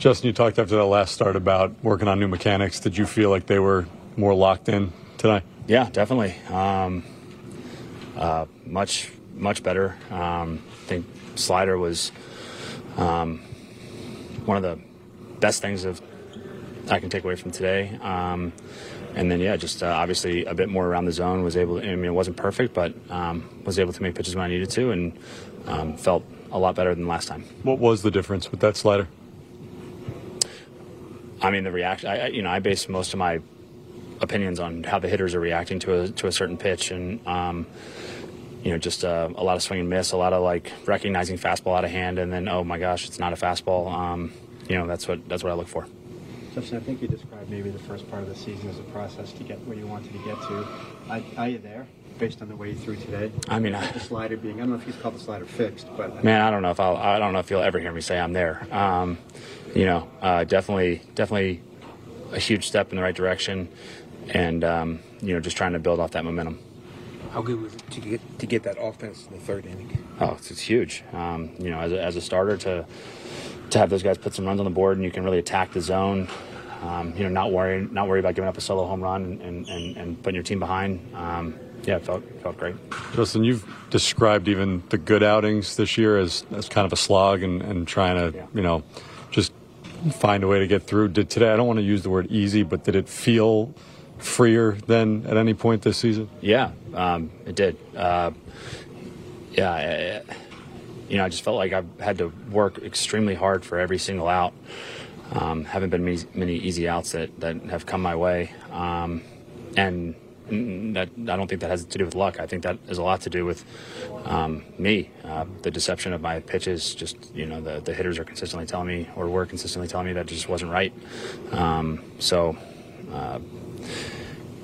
Justin, you talked after that last start about working on new mechanics. Did you feel like they were more locked in tonight? Yeah, definitely. Um, uh, much, much better. Um, I think slider was um, one of the best things of I can take away from today. Um, and then yeah, just uh, obviously a bit more around the zone. Was able. To, I mean, it wasn't perfect, but um, was able to make pitches when I needed to, and um, felt a lot better than last time. What was the difference with that slider? I mean, the reaction. I, you know, I base most of my opinions on how the hitters are reacting to a to a certain pitch, and um, you know, just uh, a lot of swing and miss, a lot of like recognizing fastball out of hand, and then oh my gosh, it's not a fastball. Um, you know, that's what that's what I look for. Justin, I think you described maybe the first part of the season as a process to get where you wanted to get to. Are, are you there, based on the way you threw today? I mean, I, the slider being, I don't know if he's called the slider fixed, but man, I don't know if I'll, I don't know if you'll ever hear me say I'm there. Um, you know, uh, definitely, definitely a huge step in the right direction, and um, you know, just trying to build off that momentum. How good was it to get to get that offense in the third inning? Oh, it's, it's huge. Um, you know, as a, as a starter to to have those guys put some runs on the board and you can really attack the zone. Um, you know, not worrying, not worry about giving up a solo home run and, and, and putting your team behind. Um, yeah, it felt felt great. Justin, you've described even the good outings this year as, as kind of a slog and, and trying to, Yeah. you know, just find a way to get through. Did today, I don't want to use the word easy, but did it feel freer than at any point this season? Yeah, um, it did. Uh, yeah, you know, I just felt like I've had to work extremely hard for every single out. Um, haven't been many, many easy outs that, that have come my way, um, and that I don't think that has to do with luck. I think that has a lot to do with um, me, uh, the deception of my pitches. Just you know, the the hitters are consistently telling me, or were consistently telling me that just wasn't right. Um, so. Uh,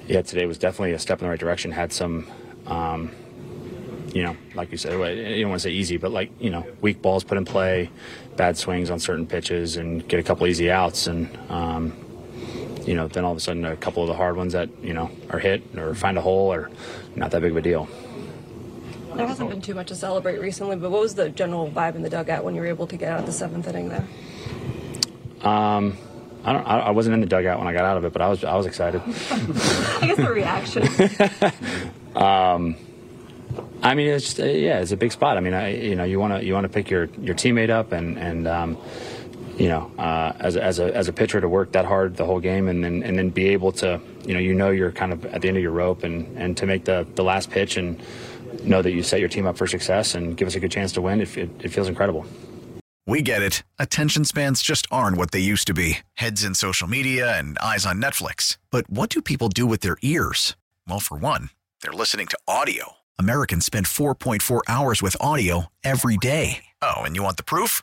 yeah, today was definitely a step in the right direction. Had some, um, you know, like you said, you don't want to say easy, but like you know, weak balls put in play, bad swings on certain pitches, and get a couple easy outs, and um, you know, then all of a sudden a couple of the hard ones that you know are hit or find a hole or not that big of a deal. There hasn't been too much to celebrate recently, but what was the general vibe in the dugout when you were able to get out of the seventh inning there? Um, I don't. I I wasn't in the dugout when I got out of it, but I was. I was excited. I guess the reaction. Um, I mean, it's just, yeah, it's a big spot. I mean, I, you know, you want to you want to pick your your teammate up and and um, you know, uh, as as a as a pitcher to work that hard the whole game and then and then be able to you know you know you're kind of at the end of your rope and and to make the the last pitch and know that you set your team up for success and give us a good chance to win. It, it, it feels incredible. We get it. Attention spans just aren't what they used to be heads in social media and eyes on Netflix. But what do people do with their ears? Well, for one, they're listening to audio. Americans spend 4.4 hours with audio every day. Oh, and you want the proof?